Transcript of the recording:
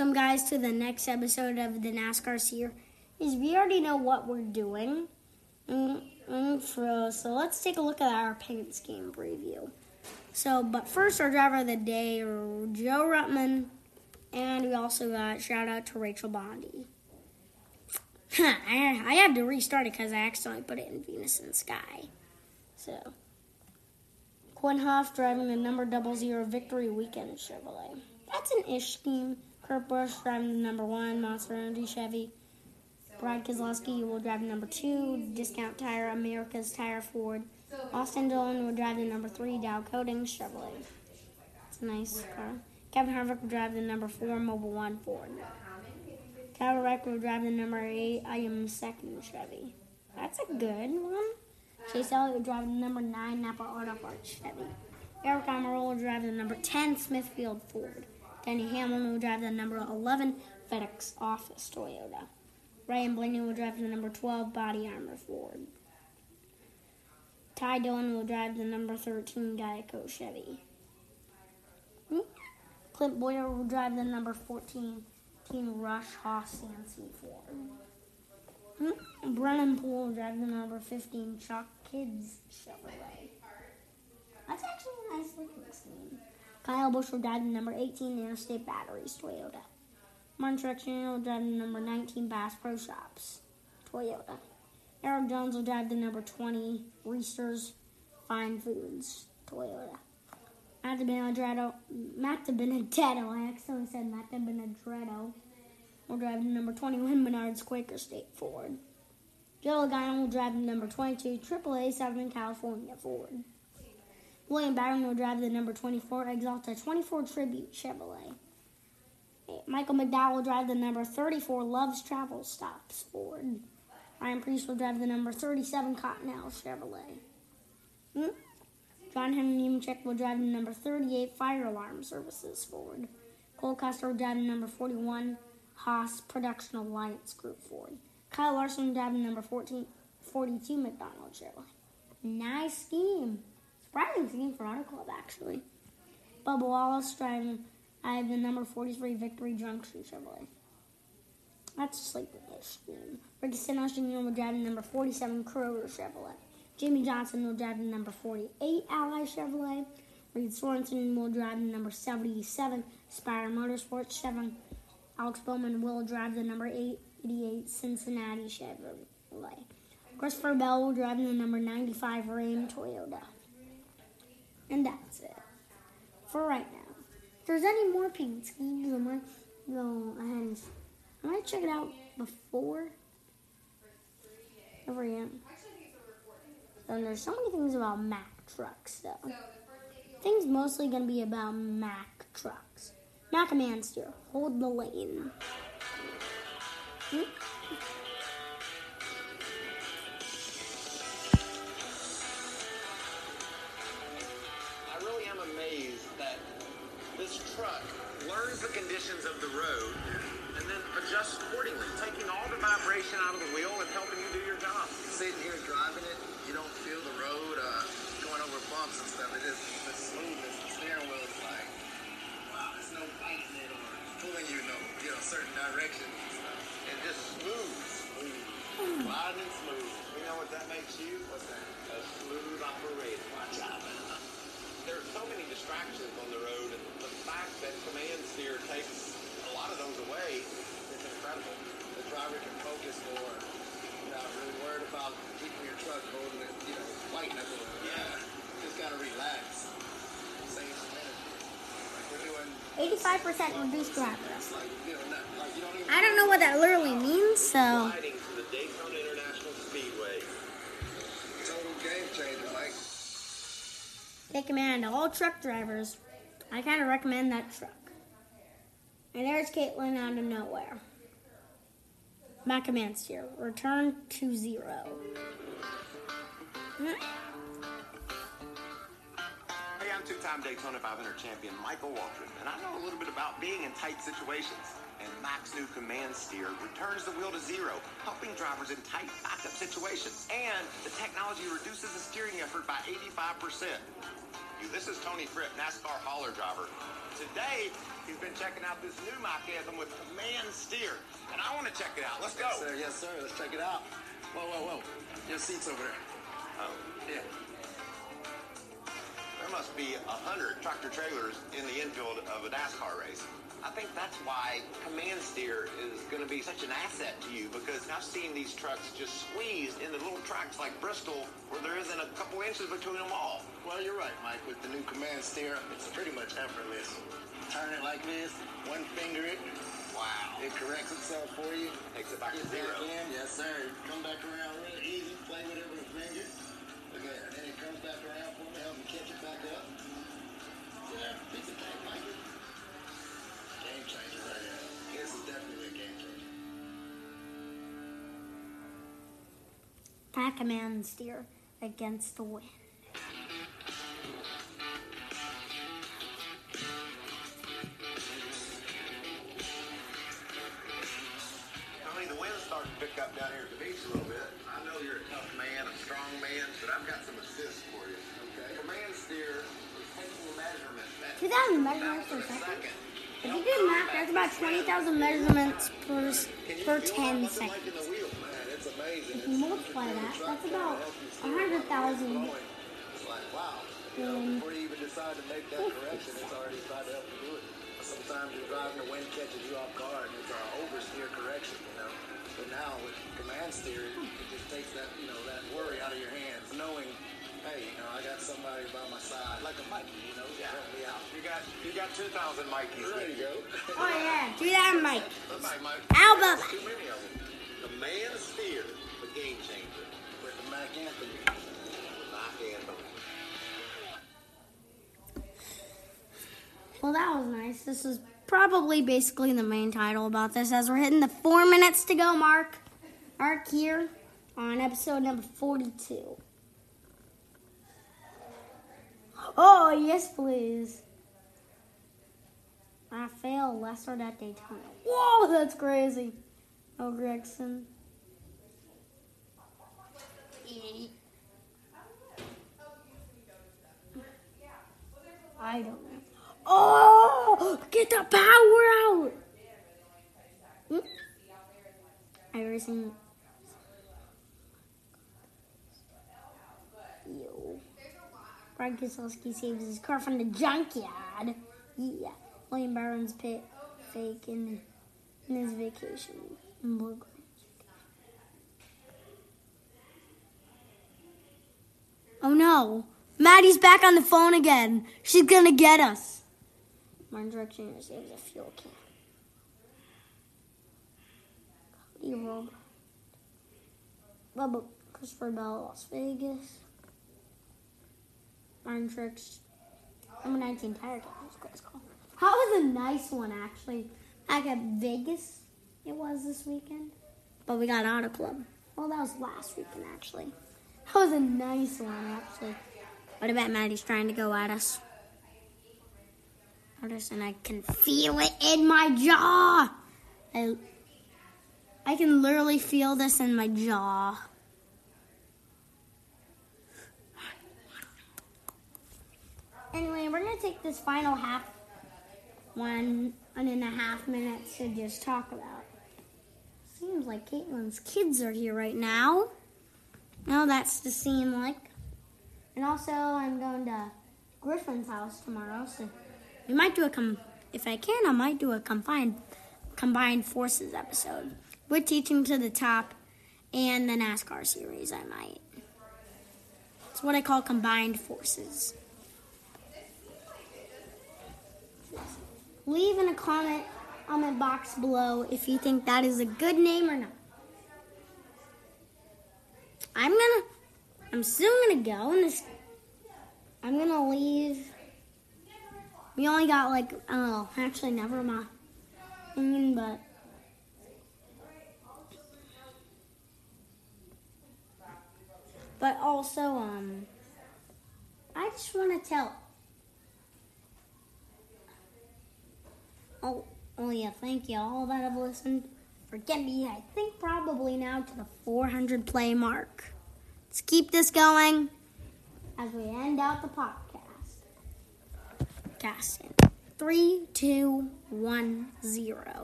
Welcome, guys, to the next episode of the NASCAR Series. We already know what we're doing. Mm, mm, so, let's take a look at our paint scheme preview. So, but first, our driver of the day, Joe Rutman, and we also got shout out to Rachel Bondi. I, I had to restart it because I accidentally put it in Venus in Sky. So, Quin Houff driving the number double zero Victory Weekend Chevrolet. That's an ish scheme. Kurt Busch driving the number one Monster Energy Chevy. Brad Keselowski will drive the number two Discount Tire America's Tire Ford. Austin Dillon will drive the number three Dow Coatings Chevrolet. It's a nice car. Kevin Harvick will drive the number four Mobil One Ford. Tyler Reddick will drive the number eight I am second Chevy. That's a good one. Chase Elliott will drive the number nine Napa Auto Parts Chevy. Aric Almirola will drive the number ten Smithfield Ford. Denny Hamlin will drive the number 11 FedEx Office Toyota. Ryan Blaney will drive the number 12 Body Armor Ford. Ty Dillon will drive the number 13 Geico Chevy. Hmm? Clint Bowyer will drive the number 14 Team Rush Haas CNC Ford. Hmm? Brennan Poole will drive the number 15 Chuck Kids Chevrolet. That's actually a nice looking scheme. Kyle Busch will drive the number 18 Interstate Batteries Toyota. Martin Jr. will drive the number 19 Bass Pro Shops Toyota. Erik Jones will drive the number 20 Reser's Fine Foods Toyota. Matt Benedetto, Matt Benedetto, I accidentally said Matt Benedetto, will drive the number 21 Menards Quaker State Ford. Joe Logano will drive the number 22 AAA Southern California Ford. William Byron will drive the number 24 Axalta 24 Tribute Chevrolet. Michael McDowell will drive the number 34 Love's Travel Stops Ford. Ryan Preece will drive the number 37 Cottonelle Chevrolet. Hmm? John Hunter Nemechek will drive the number 38 Fire Alarm Services Ford. Cole Custer will drive the number 41 Haas Production Alliance Group Ford. Kyle Larson will drive the number 14, 42 McDonald Chevrolet. Nice scheme. Surprising scheme for Auto Club, actually. Bubba Wallace driving. I have the number 43 Victory Junction Chevrolet. That's just like the. Ricky Stenhouse will drive the number 47 Kroger Chevrolet. Jimmie Johnson will drive the number 48 Ally Chevrolet. Reed Sorenson will drive the number 77 Spire Motorsports Chevrolet. Alex Bowman will drive the number 88 Cincinnati Chevrolet. Christopher Bell will drive the number 95 Ram Toyota. And that's it for right now. If there's any more paint schemes, I might go ahead and I might check it out before every end. So there's so many things about Mack trucks though. Things mostly gonna be about Mack trucks. Mack and steer, hold the lane. Hmm? This truck learns the conditions of the road and then adjusts accordingly, taking all the vibration out of the wheel and helping you do your job. Sitting here driving it, you don't feel the road uh, going over bumps and stuff. It is the smoothness. The steering wheel is like, wow, there's no biting it or pulling you, know, you know, certain directions and. And just smooth, smooth, and smooth. You know what that makes you? What's that? A smooth operator. Watch out. There are so many distractions on the road, and the fact that command steer takes a lot of those away, It's incredible. The driver can focus more. You're not really worried about keeping your truck holding it, you know, fighting it. Yeah. Just gotta relax. Save some energy. We're doing 85% reduced driver. it's like, you know, like you don't even I don't know what that literally means, so take command all truck drivers. I kind of recommend that truck. And there's Caitlin out of nowhere. Mack Command Steer. Return to zero. Hey, I'm two-time Daytona 500 champion Michael Waltrip, and I know a little bit about being in tight situations. And Mack's new command steer returns the wheel to zero, helping drivers in tight backup situations. And the technology reduces the steering effort by 85%. You. This is Tony Fripp, NASCAR hauler driver. Today, he's been checking out this new Mack Anthem with Command Steer, and I want to check it out. Let's go. Yes, sir. Yes, sir. Let's check it out. Whoa, whoa, whoa. Your seat's over there. Oh, Yeah. there must be a hundred tractor trailers in the infield of a NASCAR race. I think that's why Command Steer is going to be such an asset to you because I've seen these trucks just squeezed into little tracks like Bristol where there isn't a couple inches between them all. Well, you're right, Mike. With the new command steer, it's pretty much effortless. Turn it like this, one finger it, Wow. it corrects itself for you. Takes it back to zero. back in, yes, sir. Come back around real easy. That command steer against the wind. Tony, the wind's starting to pick up down here at the beach a little bit. I know you're a tough man, a strong man, but I've got some assists for you. Okay. Command steer is taking measurements. 2,000 measurements per second. If you do math, that's about 20,000 measurements per, per 10 What's it like in seconds. The it's amazing. If you multiply that, that's about a 100,000 It's like, wow. You know, before you even decide to make that correction, it's already tried to help you do it. Sometimes you're driving, the wind catches you off guard, and it's an oversteer correction, you know. But now with command steer, it, it just takes that, you know, that worry out of your hands, knowing, hey, you know, I got somebody by my side, like a Mikey, you know, to help me out. You got you got two thousand Mikeys. There you go. Oh, yeah. Do that, Mike. Bye, Mike. Ow, Bubba. Too many of them. Command steer, the game changer. with the Mac Anthony. Knock Anthem. Well, that was nice. This is probably basically the main title about this as we're hitting the four minutes to go mark. Mark here on episode number 42. Oh, yes, please. I Raphael Lessard at Daytona. Whoa, that's crazy. Oh, Gregson. I don't know. Oh, get the power out! Hmm? Iverson. Yo. Brad Keselowski saves his car from the junkyard. Yeah. William Byron's pit fake in, in his vacation. In Blue Grange. Oh no. Maddie's back on the phone again. She's gonna get us. Truex Jr. saves a fuel can. Cody Rob. Bubba Christopher Bell, Las Vegas. 19 tire game. That was a close call. That was a nice one, actually. I got Vegas, it was this weekend. But we got Auto Club. Well, that was last weekend, actually. That was a nice one, actually. But I bet Maddie's trying to go at us. Notice, and I can feel it in my jaw. I, I can literally feel this in my jaw. Anyway, we're gonna take this final half, one one and a half minutes to just talk about. Seems like Caitlin's kids are here right now. No, that's to seem like. And also, I'm going to Griffin's house tomorrow, so we might do a com. If I can, I might do a combined combined forces episode with teaching to the top and the NASCAR series. I might. It's what I call combined forces. Leave in a comment comment box below if you think that is a good name or not. I'm gonna I'm still gonna go and this I'm gonna leave we only got like oh actually never mind but but also um I just wanna tell Oh, oh yeah, thank you all that have listened. For getting me, I think probably now to the 400 play mark. Let's keep this going as we end out the podcast. broadcasting. Three, two, one, zero.